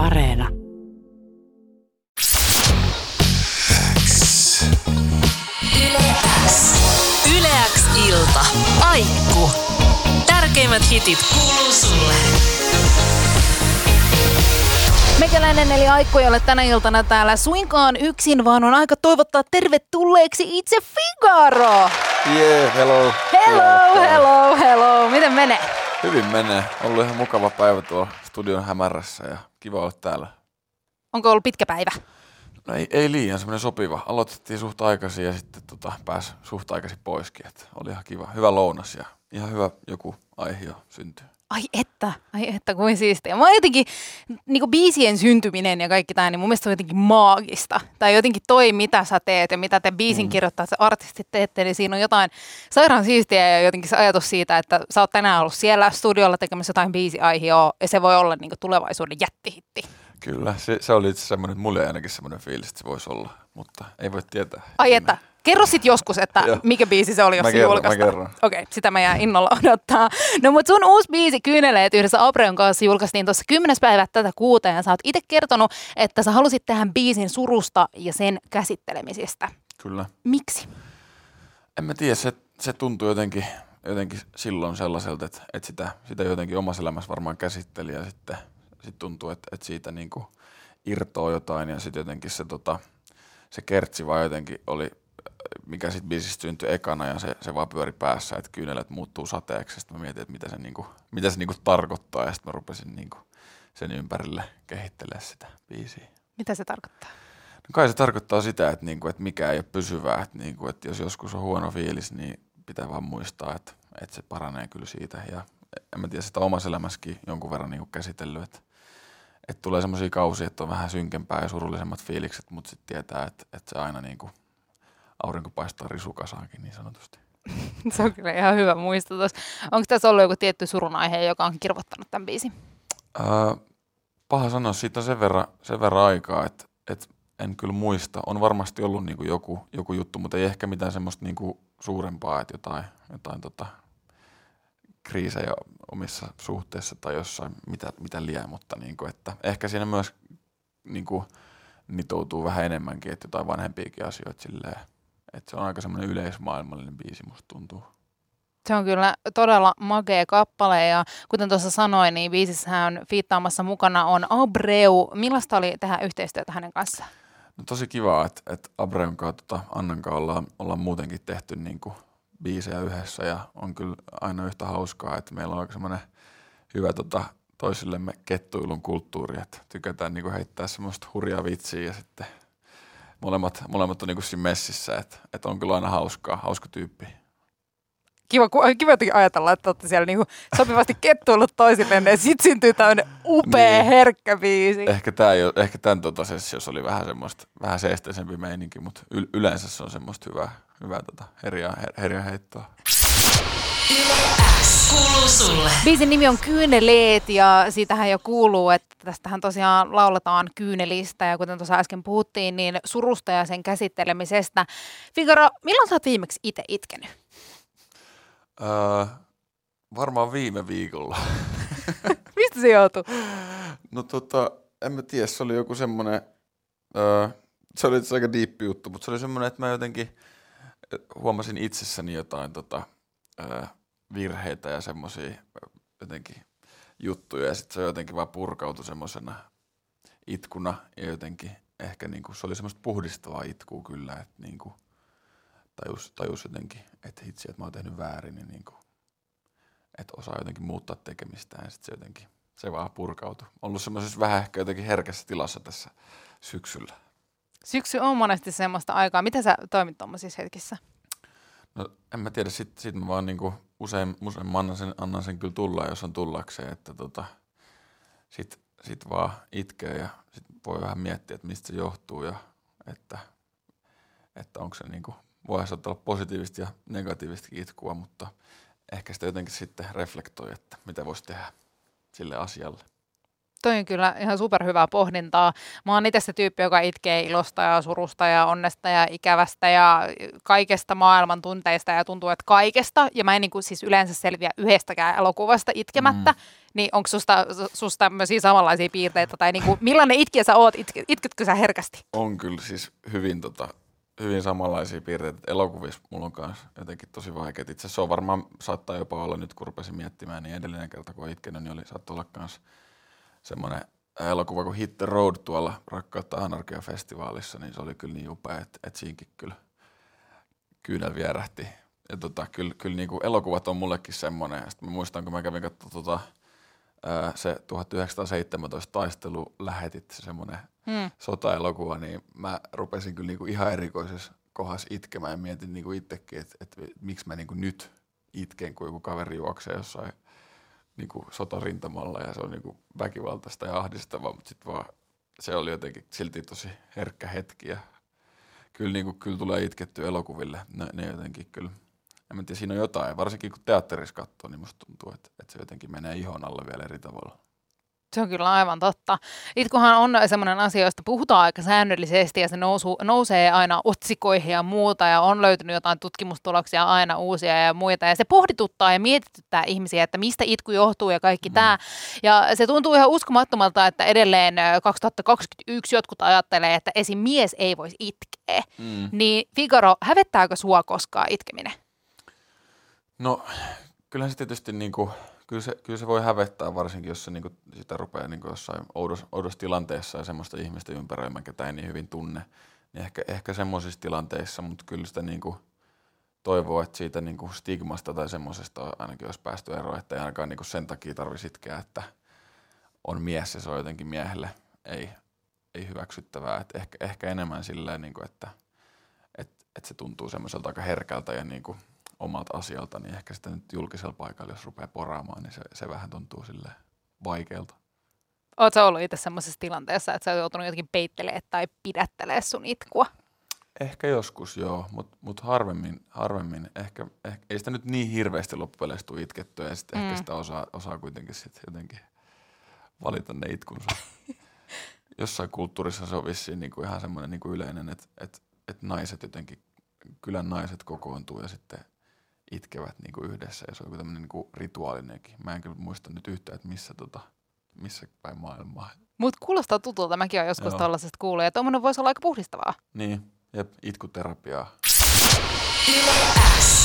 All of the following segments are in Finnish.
Areena. Yleäks ilta. Aikku. Tärkeimmät hitit kuuluu sulle. Mekäläinen eli Aikku ei ole tänä iltana täällä suinkaan yksin, vaan on aika toivottaa tervetulleeksi itse Figaro. Yeah, hello. Hello, hello, hello. Miten menee? Hyvin menee. Ollut ihan mukava päivä tuolla studion hämärässä ja kiva olla täällä. Onko ollut pitkä päivä? No ei, ei liian semmoinen sopiva. Aloitettiin suht aikaisin ja sitten tota, pääsi suht aikaisin poiskin. Et oli ihan kiva. Hyvä lounas ja ihan hyvä joku aihe jo syntyy. Ai että, ai että, kuin siistiä. Mä jotenkin, niin kuin biisien syntyminen ja kaikki tämä, niin mun mielestä se on jotenkin maagista. Tai jotenkin toi, mitä sä teet ja mitä te biisin mm. kirjoittaa, että artistit teette, niin siinä on jotain sairaan siistiä ja jotenkin se ajatus siitä, että sä oot tänään ollut siellä studiolla tekemässä jotain biisiaihioa ja se voi olla niin kuin tulevaisuuden jättihitti. Kyllä, se, se oli itse semmoinen, mulle ainakin semmoinen fiilis, että se voisi olla, mutta ei voi tietää. Ai että, Kerro sitten joskus, että mikä biisi se oli, jos Mä se kerron, mä julkaistaan. kerron. Okei, sitä mä jään innolla odottaa. No mut sun uusi biisi Kyyneleet yhdessä Abreon kanssa julkaistiin tuossa 10. päivä tätä kuuta ja sä oot itse kertonut, että sä halusit tehdä biisin surusta ja sen käsittelemisestä. Kyllä. Miksi? En mä tiedä, se, se tuntui jotenkin, jotenkin silloin sellaiselta, että, että sitä, sitä jotenkin omassa elämässä varmaan käsitteli ja sitten sit tuntuu, että, että siitä niinku irtoaa jotain ja sitten jotenkin se, tota, se kertsi vaan jotenkin oli, mikä sitten biisistä syntyi ekana ja se, se vaan pyöri päässä, että kyynelet muuttuu sateeksi. Sitten mä mietin, että mitä se, niinku, mitä se niinku tarkoittaa ja sitten mä rupesin niinku sen ympärille kehittelemään sitä biisiä. Mitä se tarkoittaa? No kai se tarkoittaa sitä, että, niinku, että mikä ei ole pysyvää, että, niinku, että jos joskus on huono fiilis, niin pitää vaan muistaa, että, että se paranee kyllä siitä. Ja en mä tiedä, sitä omassa elämässäkin jonkun verran niinku käsitellyt, että, että tulee semmoisia kausia, että on vähän synkempää ja surullisemmat fiilikset, mutta sitten tietää, että, että se aina niinku aurinko paistaa risukasaakin niin sanotusti. Se on kyllä ihan hyvä muistutus. Onko tässä ollut joku tietty surun aihe, joka on kirvoittanut tämän biisin? Ää, paha sanoa, siitä on sen verran, sen verran aikaa, että, että en kyllä muista. On varmasti ollut niin kuin joku, joku juttu, mutta ei ehkä mitään semmoista niin kuin suurempaa, että jotain, jotain tota, kriisejä omissa suhteissa tai jossain, mitä, mitä liian, mutta niin kuin, että ehkä siinä myös niin kuin, nitoutuu vähän enemmänkin, että jotain vanhempiakin asioita silleen, että se on aika semmoinen yleismaailmallinen biisi, musta tuntuu. Se on kyllä todella makea kappale ja kuten tuossa sanoin, niin biisissähän fiittaamassa mukana on Abreu. Millaista oli tehdä yhteistyötä hänen kanssaan? No tosi kiva, että, että Abreon kanssa tota Annan kanssa ollaan, ollaan muutenkin tehty niin kuin biisejä yhdessä ja on kyllä aina yhtä hauskaa, että meillä on aika semmoinen hyvä tota, toisillemme kettuilun kulttuuri, että tykätään niin kuin heittää semmoista hurjaa vitsiä ja sitten molemmat, molemmat on niin kuin siinä messissä, että, että on kyllä aina hauskaa, hauska tyyppi. Kiva, kiva jotenkin ajatella, että olette siellä niinku sopivasti kettuillut toisilleen ja sit syntyy tämmöinen upea, Niin. herkkä biisi. Ehkä, tää ei ole, ehkä tämän tota sessiossa oli vähän semmoista, vähän seesteisempi meininki, mutta y- yleensä se on semmoista hyvää, hyvää tota herjaa, her- herjaa heittoa. Biisin nimi on Kyyneleet ja siitähän jo kuuluu, että tästähän tosiaan lauletaan kyynelistä ja kuten tuossa äsken puhuttiin, niin surusta ja sen käsittelemisestä. Figaro, milloin sä oot viimeksi itse itkenyt? Öö, varmaan viime viikolla. Mistä se joutuu? No tota, en mä tiedä, se oli joku semmoinen, öö, se oli itse aika diippi juttu, mutta se oli semmoinen, että mä jotenkin huomasin itsessäni jotain tota, öö, virheitä ja semmoisia jotenkin juttuja ja sitten se jotenkin vaan purkautui semmoisena itkuna ja jotenkin ehkä niinku, se oli semmoista puhdistavaa itkua kyllä, että niinku, tajus, tajus jotenkin, että hitsi, että mä oon tehnyt väärin ja niinku, että osaa jotenkin muuttaa tekemistään ja sitten se jotenkin, se vaan purkautui. Ollut semmoisessa vähän ehkä jotenkin herkässä tilassa tässä syksyllä. Syksy on monesti semmoista aikaa. Miten sä toimit tuommoisissa hetkissä? No en mä tiedä, sit, sit mä vaan niinku usein, usein mä annan sen, annan sen kyllä tulla, jos on tullakseen, että tota, sit, sit vaan itkee ja sit voi vähän miettiä, että mistä se johtuu ja että, että onko se niinku, voi saattaa olla positiivista ja negatiivista itkua, mutta ehkä sitä jotenkin sitten reflektoi, että mitä voisi tehdä sille asialle. Toi on kyllä ihan superhyvää pohdintaa. Mä oon itse se tyyppi, joka itkee ilosta ja surusta ja onnesta ja ikävästä ja kaikesta maailman tunteista ja tuntuu, että kaikesta. Ja mä en niin kuin siis yleensä selviä yhdestäkään elokuvasta itkemättä. Mm. Niin onko susta, susta tämmöisiä samanlaisia piirteitä? Tai niin kuin, millainen itkiä sä oot? Itke, itketkö sä herkästi? On kyllä siis hyvin, tota, hyvin samanlaisia piirteitä. Elokuvissa mulla on kanssa jotenkin tosi vaikea. Itse asiassa se on varmaan, saattaa jopa olla nyt kun rupesin miettimään, niin edellinen kerta kun itkenyt, niin oli, saattoi olla kanssa semmoinen elokuva kuin Hit the Road tuolla Rakkautta Anarkia-festivaalissa, niin se oli kyllä niin upea, että, että siinkin kyllä kyynel vierähti. Ja tota, kyllä, kyllä niin kuin elokuvat on mullekin semmoinen. Sitten mä muistan, kun mä kävin katsomaan tota, se 1917 taistelu lähetit, se semmoinen hmm. sota-elokuva, niin mä rupesin kyllä niin kuin ihan erikoisessa kohdassa itkemään ja mietin niin kuin itsekin, että, että, että miksi mä niin kuin nyt itken, kun joku kaveri juoksee jossain – niin kuin sotarintamalla ja se on niin kuin väkivaltaista ja ahdistavaa, mutta sitten vaan se oli jotenkin silti tosi herkkä hetki ja kyllä, niin kuin, kyllä tulee itketty elokuville, ne, ne jotenkin kyllä, en mä tiedä, siinä on jotain, varsinkin kun teatterissa katsoo, niin musta tuntuu, että, että se jotenkin menee ihon alle vielä eri tavalla. Se on kyllä aivan totta. Itkuhan on semmoinen asia, josta puhutaan aika säännöllisesti ja se nousu, nousee aina otsikoihin ja muuta ja on löytynyt jotain tutkimustuloksia aina uusia ja muita ja se pohdituttaa ja mietityttää ihmisiä, että mistä itku johtuu ja kaikki mm. tämä. Ja se tuntuu ihan uskomattomalta, että edelleen 2021 jotkut ajattelee, että esim. mies ei voisi itkeä. Mm. Niin Figaro, hävettääkö sua koskaan itkeminen? No, kyllähän se tietysti niin kuin kyllä se, kyllä se voi hävettää, varsinkin jos se niinku, sitä rupeaa niinku jossain oudossa, oudossa tilanteessa ja semmoista ihmistä ympäröimään, ketä ei niin hyvin tunne. Niin ehkä, ehkä semmoisissa tilanteissa, mutta kyllä sitä niinku toivoo, että siitä niinku stigmasta tai semmoisesta ainakin olisi päästy eroon, että ei ainakaan niinku sen takia tarvitsisi itkeä, että on mies ja se on jotenkin miehelle ei, ei hyväksyttävää. Et ehkä, ehkä enemmän silleen, niinku, että et, et se tuntuu semmoiselta aika herkältä ja niinku, omalta asialta, niin ehkä sitä nyt julkisella paikalla, jos rupeaa poraamaan, niin se, se vähän tuntuu sille vaikealta. Oletko ollut itse sellaisessa tilanteessa, että sä oot joutunut jotenkin peittelemään tai pidättelemään sun itkua? Ehkä joskus joo, mutta mut harvemmin, harvemmin ehkä, ehkä, ei sitä nyt niin hirveästi loppupeleissä tule itkettyä ja sitten mm. ehkä sitä osaa, osaa kuitenkin sit jotenkin valita ne itkunsa. Jossain kulttuurissa se on vissiin niinku ihan semmoinen niinku yleinen, että et, et naiset jotenkin, kylän naiset kokoontuu ja sitten itkevät niin kuin yhdessä ja se on joku tämmöinen niin rituaalinenkin. Mä en kyllä muista nyt yhtään, että missä, tota, missä päin maailmaa. Mutta kuulostaa tutulta, mäkin olen joskus tällaisesta kuullut ja tuommoinen voisi olla aika puhdistavaa. Niin, jep, itkuterapiaa.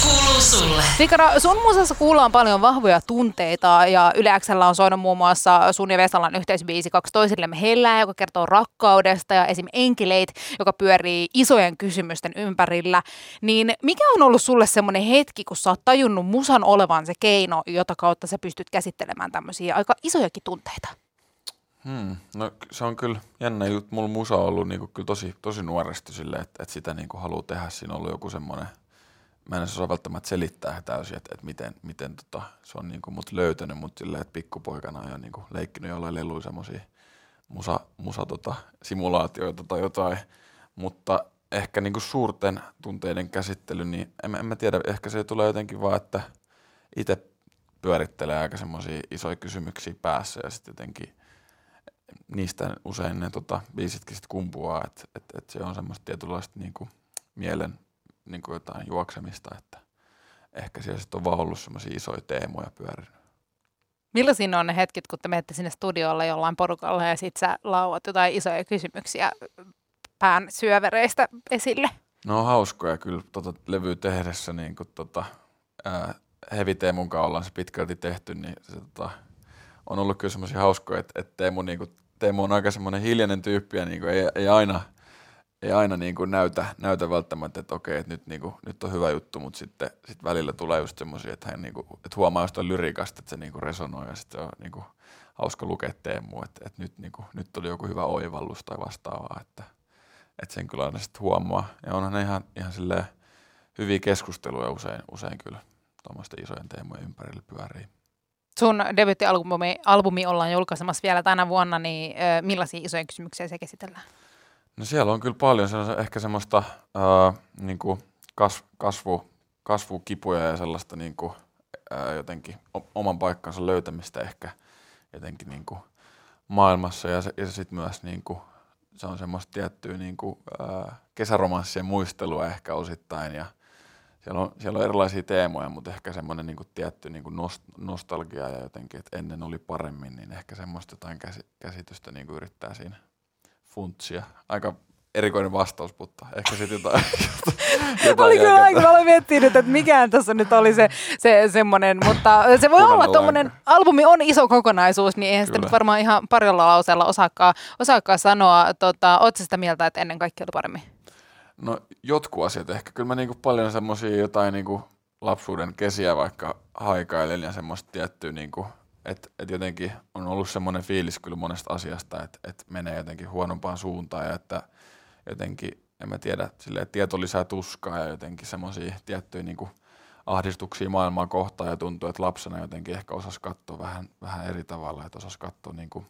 Kuuluu sulle. Fikara, sun musassa kuullaan paljon vahvoja tunteita ja Yle on soinut muun muassa sun ja Vesalan yhteisbiisi Kaksi toisillemme hellää, joka kertoo rakkaudesta ja esim. Enkeleit, joka pyörii isojen kysymysten ympärillä. Niin mikä on ollut sulle semmoinen hetki, kun sä oot tajunnut musan olevan se keino, jota kautta sä pystyt käsittelemään tämmöisiä aika isojakin tunteita? Hmm. No se on kyllä jännä juttu. Mulla musa on ollut niinku kyllä tosi, tosi nuoresti sille, että, että sitä niinku haluaa tehdä. Siinä on ollut joku semmoinen – mä en osaa välttämättä selittää täysin, että, että miten, miten tota, se on niinku mut löytänyt, mutta silleen, että pikkupoikana on niinku leikkinyt jollain leluja semmoisia musa, musa tota, simulaatioita tai jotain, mutta ehkä niinku suurten tunteiden käsittely, niin en, en mä tiedä, ehkä se tulee jotenkin vaan, että itse pyörittelee aika semmoisia isoja kysymyksiä päässä ja sitten jotenkin niistä usein ne tota, biisitkin sitten kumpuaa, että et, et se on semmoista tietynlaista niinku mielen niin kuin jotain juoksemista, että ehkä siellä sitten on vaan ollut semmoisia isoja teemoja pyörinyt. Millaisia on ne hetket, kun te menette sinne studiolle jollain porukalla ja sitten sä lauat jotain isoja kysymyksiä pään syövereistä esille? No on hauskoja kyllä tota levy tehdessä, niin kun tota, ää, Heavy Teemun kanssa ollaan se pitkälti tehty, niin se tota, on ollut kyllä semmoisia hauskoja, että, että Teemu, niin kuin, Teemu on aika semmoinen hiljainen tyyppi ja niin kuin, ei, ei aina – ei aina niin kuin näytä, näytä välttämättä, että okei, että nyt, niin kuin, nyt on hyvä juttu, mutta sitten sit välillä tulee just semmoisia, että hän niin kuin, että huomaa jostain lyrikasta, että se niin kuin resonoi ja sitten on niin kuin, hauska lukea Teemu, että, että nyt, niin kuin, nyt oli joku hyvä oivallus tai vastaavaa, että, että sen kyllä aina sitten huomaa. Ja onhan ne ihan, ihan silleen hyviä keskusteluja usein, usein kyllä tuommoisten isojen teemojen ympärillä pyörii. Sun debiuttialbumi albumi ollaan julkaisemassa vielä tänä vuonna, niin millaisia isoja kysymyksiä se käsitellään? No siellä on kyllä paljon, se on ehkä semmoista ää, niin kuin kas, kasvu, kasvukipuja ja sellaista niin kuin, ää, jotenkin oman paikkansa löytämistä ehkä jotenkin niin kuin maailmassa. Ja, ja sitten myös niin kuin, se on semmoista tiettyä niin kuin, ää, kesäromanssien muistelua ehkä osittain. Ja siellä on, siellä on erilaisia teemoja, mutta ehkä semmoinen niin kuin tietty niin kuin nost, nostalgia ja jotenkin, että ennen oli paremmin, niin ehkä semmoista jotain käsi, käsitystä niin kuin yrittää siinä funtsia. Aika erikoinen vastaus, mutta ehkä sitten jotain, jotain oli kyllä aika, mä olen miettinyt, että mikään tässä nyt oli se, se semmoinen, mutta se voi olla, että tuommoinen albumi on iso kokonaisuus, niin eihän sitä nyt varmaan ihan parilla lauseella osaakaan, osaakaan sanoa. Tota, Oletko sitä mieltä, että ennen kaikkea oli paremmin? No jotkut asiat ehkä. Kyllä mä niinku paljon semmosia jotain niinku lapsuuden kesiä vaikka haikailen ja semmoista tiettyä niinku, että et jotenkin on ollut semmoinen fiilis kyllä monesta asiasta, että et menee jotenkin huonompaan suuntaan ja että jotenkin, en mä tiedä, silleen, tieto lisää tuskaa ja jotenkin semmoisia tiettyjä niinku ahdistuksia maailmaa kohtaan ja tuntuu, että lapsena jotenkin ehkä osasi katsoa vähän, vähän eri tavalla, että osasi katsoa niinku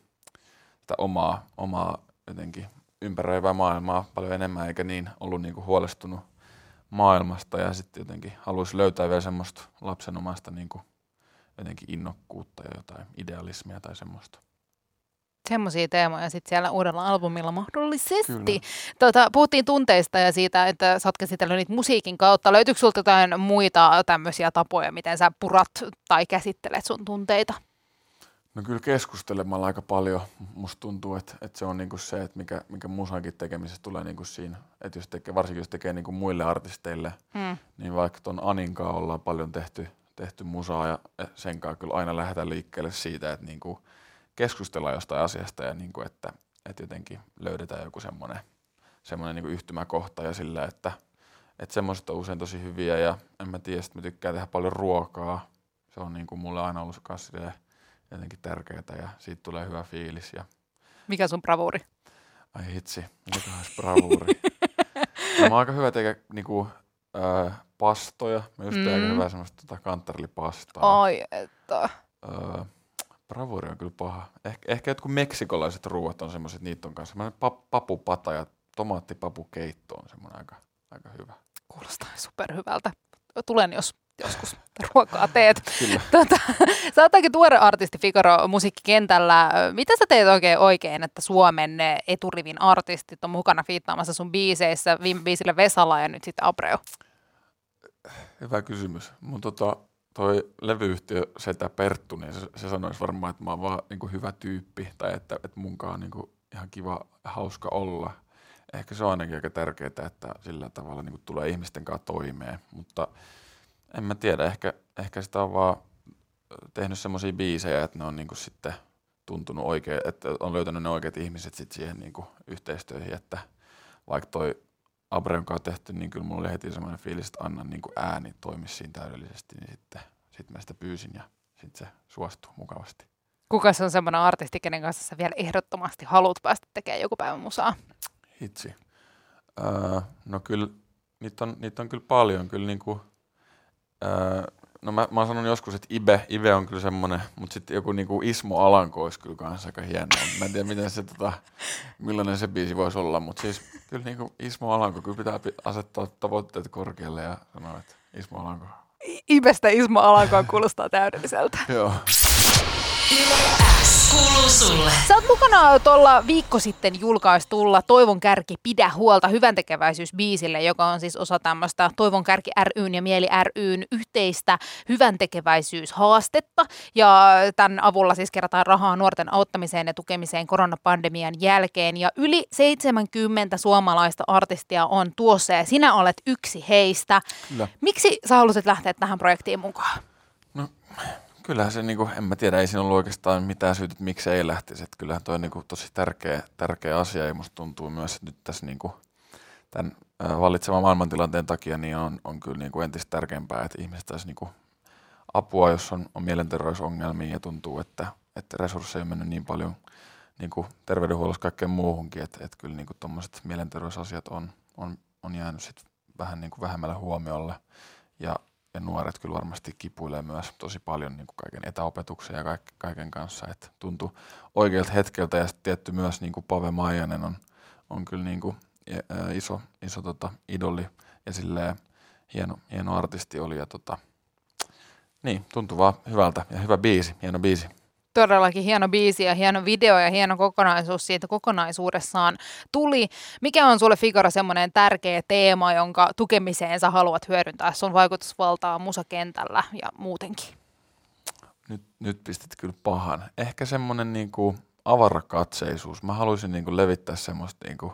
sitä omaa, omaa jotenkin ympäröivää maailmaa paljon enemmän, eikä niin ollut niinku huolestunut maailmasta. Ja sitten jotenkin haluaisi löytää vielä semmoista lapsenomaista niinku jotenkin innokkuutta ja jotain idealismia tai semmoista. Semmoisia teemoja sitten siellä uudella albumilla mahdollisesti. Kyllä. Tota, puhuttiin tunteista ja siitä, että sä oot käsitellyt niitä musiikin kautta. Löytyykö sulta jotain muita tämmöisiä tapoja, miten sä purat tai käsittelet sun tunteita? No kyllä keskustelemalla aika paljon. Musta tuntuu, että, että se on niinku se, että mikä, mikä musankin tekemisessä tulee niinku siinä, että jos tekee, varsinkin jos tekee niinku muille artisteille, Hmm. niin vaikka ton Aninkaa ollaan paljon tehty, tehty musaa ja sen kanssa kyllä aina lähdetään liikkeelle siitä, että niinku keskustellaan jostain asiasta ja niinku, että, että jotenkin löydetään joku semmoinen semmoinen niinku yhtymäkohta ja sillä, että, että semmoiset on usein tosi hyviä ja en mä tiedä, sit mä tykkään tehdä paljon ruokaa. Se on niinku mulle aina ollut kans silleen jotenkin tärkeää ja siitä tulee hyvä fiilis ja Mikä sun bravuuri? ai hitsi, mikä olisi bravuuri. no, mä oon aika hyvä tekee niinku, ö, pastoja. Mä just Mm. hyvää semmoista tota kantarellipastaa. Ai että. Öö, bravuuri on kyllä paha. Eh, ehkä jotkut meksikolaiset ruuat on semmoiset, niitä on kanssa. Semmoinen pap, papupata ja tomaattipapukeitto on semmoinen aika, aika hyvä. Kuulostaa superhyvältä. Tulen, jos joskus ruokaa teet. Kyllä. Tota, sä oot aika tuore artisti Figaro musiikkikentällä. Mitä sä teet oikein oikein, että Suomen eturivin artistit on mukana fiittaamassa sun biiseissä, viime biisille Vesala ja nyt sitten Abreu? Hyvä kysymys. Mun tota, toi levyyhtiö Setä Perttu, niin se, se sanoisi varmaan, että mä oon vaan niinku hyvä tyyppi tai että, että munkaan on niinku ihan kiva hauska olla. Ehkä se on ainakin aika tärkeää, että sillä tavalla niinku tulee ihmisten kanssa toimeen, mutta en mä tiedä, ehkä, ehkä sitä on vaan tehnyt semmoisia biisejä, että ne on niinku sitten tuntunut oikein, että on löytänyt ne oikeat ihmiset sit siihen niinku yhteistyöhön, että vaikka toi Abreon kanssa tehty, niin kyllä mulla oli heti semmoinen fiilis, että Annan niin ääni toimisi siinä täydellisesti, niin sitten sit mä sitä pyysin ja sitten se suostui mukavasti. Kuka se on semmoinen artisti, kenen kanssa sä vielä ehdottomasti haluat päästä tekemään joku päivä musaa? Hitsi. Öö, no kyllä, niitä on, niitä on kyllä paljon. Kyllä niinku, öö, no mä, mä oon sanonut joskus, että Ibe, Ibe on kyllä semmoinen, mutta sitten joku niinku Ismo Alanko olisi kyllä kanssa aika hieno. Mä en tiedä, miten se, tota, millainen se biisi voisi olla, mutta siis kyllä niinku Ismo Alanko, kyllä pitää pi- asettaa tavoitteet korkealle ja sanoa, että Ismo Alanko. I- Ibestä Ismo Alankoa kuulostaa täydelliseltä. Joo. Kuuluu sulle. Sä oot mukana tuolla viikko sitten julkaistulla Toivon kärki Pidä huolta hyvän tekeväisyysbiisille, joka on siis osa tämmöistä Toivon kärki ryn ja Mieli ryn yhteistä hyvän tekeväisyyshaastetta. Ja tämän avulla siis kerätään rahaa nuorten auttamiseen ja tukemiseen koronapandemian jälkeen. Ja yli 70 suomalaista artistia on tuossa ja sinä olet yksi heistä. Kyllä. Miksi sä halusit lähteä tähän projektiin mukaan? No, kyllähän se, niinku, en mä tiedä, ei siinä ollut oikeastaan mitään syytä, että miksi ei lähtisi. Että kyllähän toi on niinku, tosi tärkeä, tärkeä asia ja musta tuntuu myös, että nyt tässä niinku, tämän äh, vallitsevan maailmantilanteen takia niin on, on kyllä niinku entistä tärkeämpää, että ihmiset saisi niinku apua, jos on, on mielenterveysongelmia ja tuntuu, että, että resursseja on mennyt niin paljon niinku terveydenhuollossa kaikkeen muuhunkin, että, että kyllä niinku tuommoiset mielenterveysasiat on, on, on jäänyt sit vähän niinku vähemmälle huomiolle. Ja ja nuoret kyllä varmasti kipuilee myös tosi paljon niin kuin kaiken etäopetuksen ja kaik- kaiken kanssa. että tuntuu oikealta hetkeltä ja tietty myös niin kuin Pave Maijanen on, on kyllä niin kuin ä, iso, iso tota, idoli ja silleen hieno, hieno artisti oli. Ja tota, niin, tuntuu vaan hyvältä ja hyvä biisi, hieno biisi. Todellakin hieno biisi ja hieno video ja hieno kokonaisuus siitä kokonaisuudessaan tuli. Mikä on sulle Figaro semmoinen tärkeä teema, jonka tukemiseen sä haluat hyödyntää sun vaikutusvaltaa musakentällä ja muutenkin? Nyt, nyt pistit kyllä pahan. Ehkä semmoinen niinku avarakatseisuus. Mä haluaisin niinku levittää semmoista niinku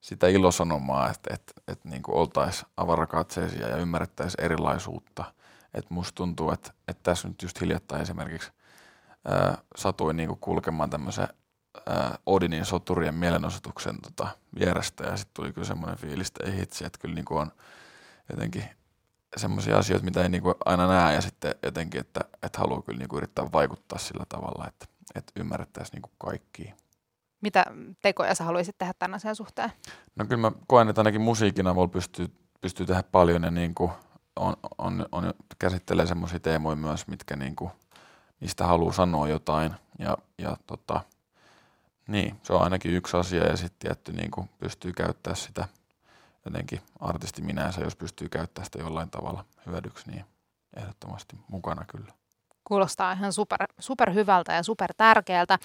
sitä ilosanomaa, että, että, että niinku oltaisiin avarakatseisia ja ymmärrettäisiin erilaisuutta. että musta tuntuu, että, että tässä nyt just hiljattain esimerkiksi – ää, satuin niinku kulkemaan tämmöisen ää, Odinin soturien mielenosoituksen tota, vierestä ja sitten tuli kyllä semmoinen fiilis, että ei hitsi, että kyllä niinku on jotenkin semmoisia asioita, mitä ei niinku aina näe ja sitten jotenkin, että, että haluaa kyllä niinku yrittää vaikuttaa sillä tavalla, että, että ymmärrettäisiin niinku kaikkia. Mitä tekoja sä haluaisit tehdä tämän asian suhteen? No kyllä mä koen, että ainakin musiikin avulla pystyy, pystyy tehdä paljon ja niinku on, on, on, käsittelee semmoisia teemoja myös, mitkä niinku – mistä haluaa sanoa jotain. Ja, ja tota, niin, se on ainakin yksi asia ja sitten tietty niin kuin pystyy käyttämään sitä jotenkin artisti minänsä, jos pystyy käyttämään sitä jollain tavalla hyödyksi, niin ehdottomasti mukana kyllä. Kuulostaa ihan super, super hyvältä ja super tärkeältä.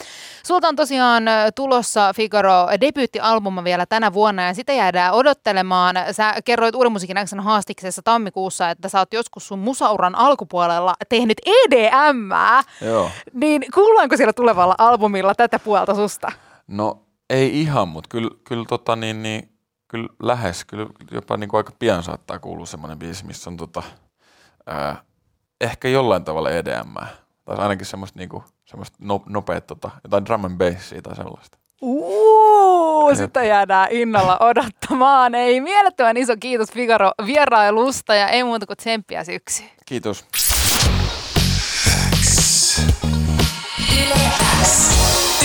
Sulta on tosiaan tulossa Figaro debyyttialbuma vielä tänä vuonna ja sitä jäädään odottelemaan. Sä kerroit Uuden musiikin haastiksessa tammikuussa, että sä oot joskus sun musauran alkupuolella tehnyt EDM. Joo. Niin kuullaanko siellä tulevalla albumilla tätä puolta susta? No ei ihan, mutta kyllä, kyllä, tota, niin, niin, kyllä lähes, kyllä jopa niin kuin aika pian saattaa kuulua semmoinen biisi, missä on tota, ää, ehkä jollain tavalla EDM. Tai ainakin semmoista, niinku, semmoista no, nopeet, tota, jotain drum and bassia tai sellaista. Uuu, sitä jäädään innolla odottamaan. Ei mielettömän iso kiitos Figaro vierailusta ja ei muuta kuin tsemppiä syksy. Kiitos.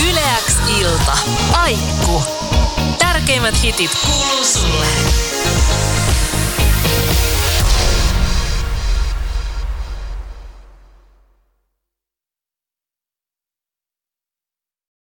Yleäks ilta. Aikku. Tärkeimmät hitit kuuluu sulle.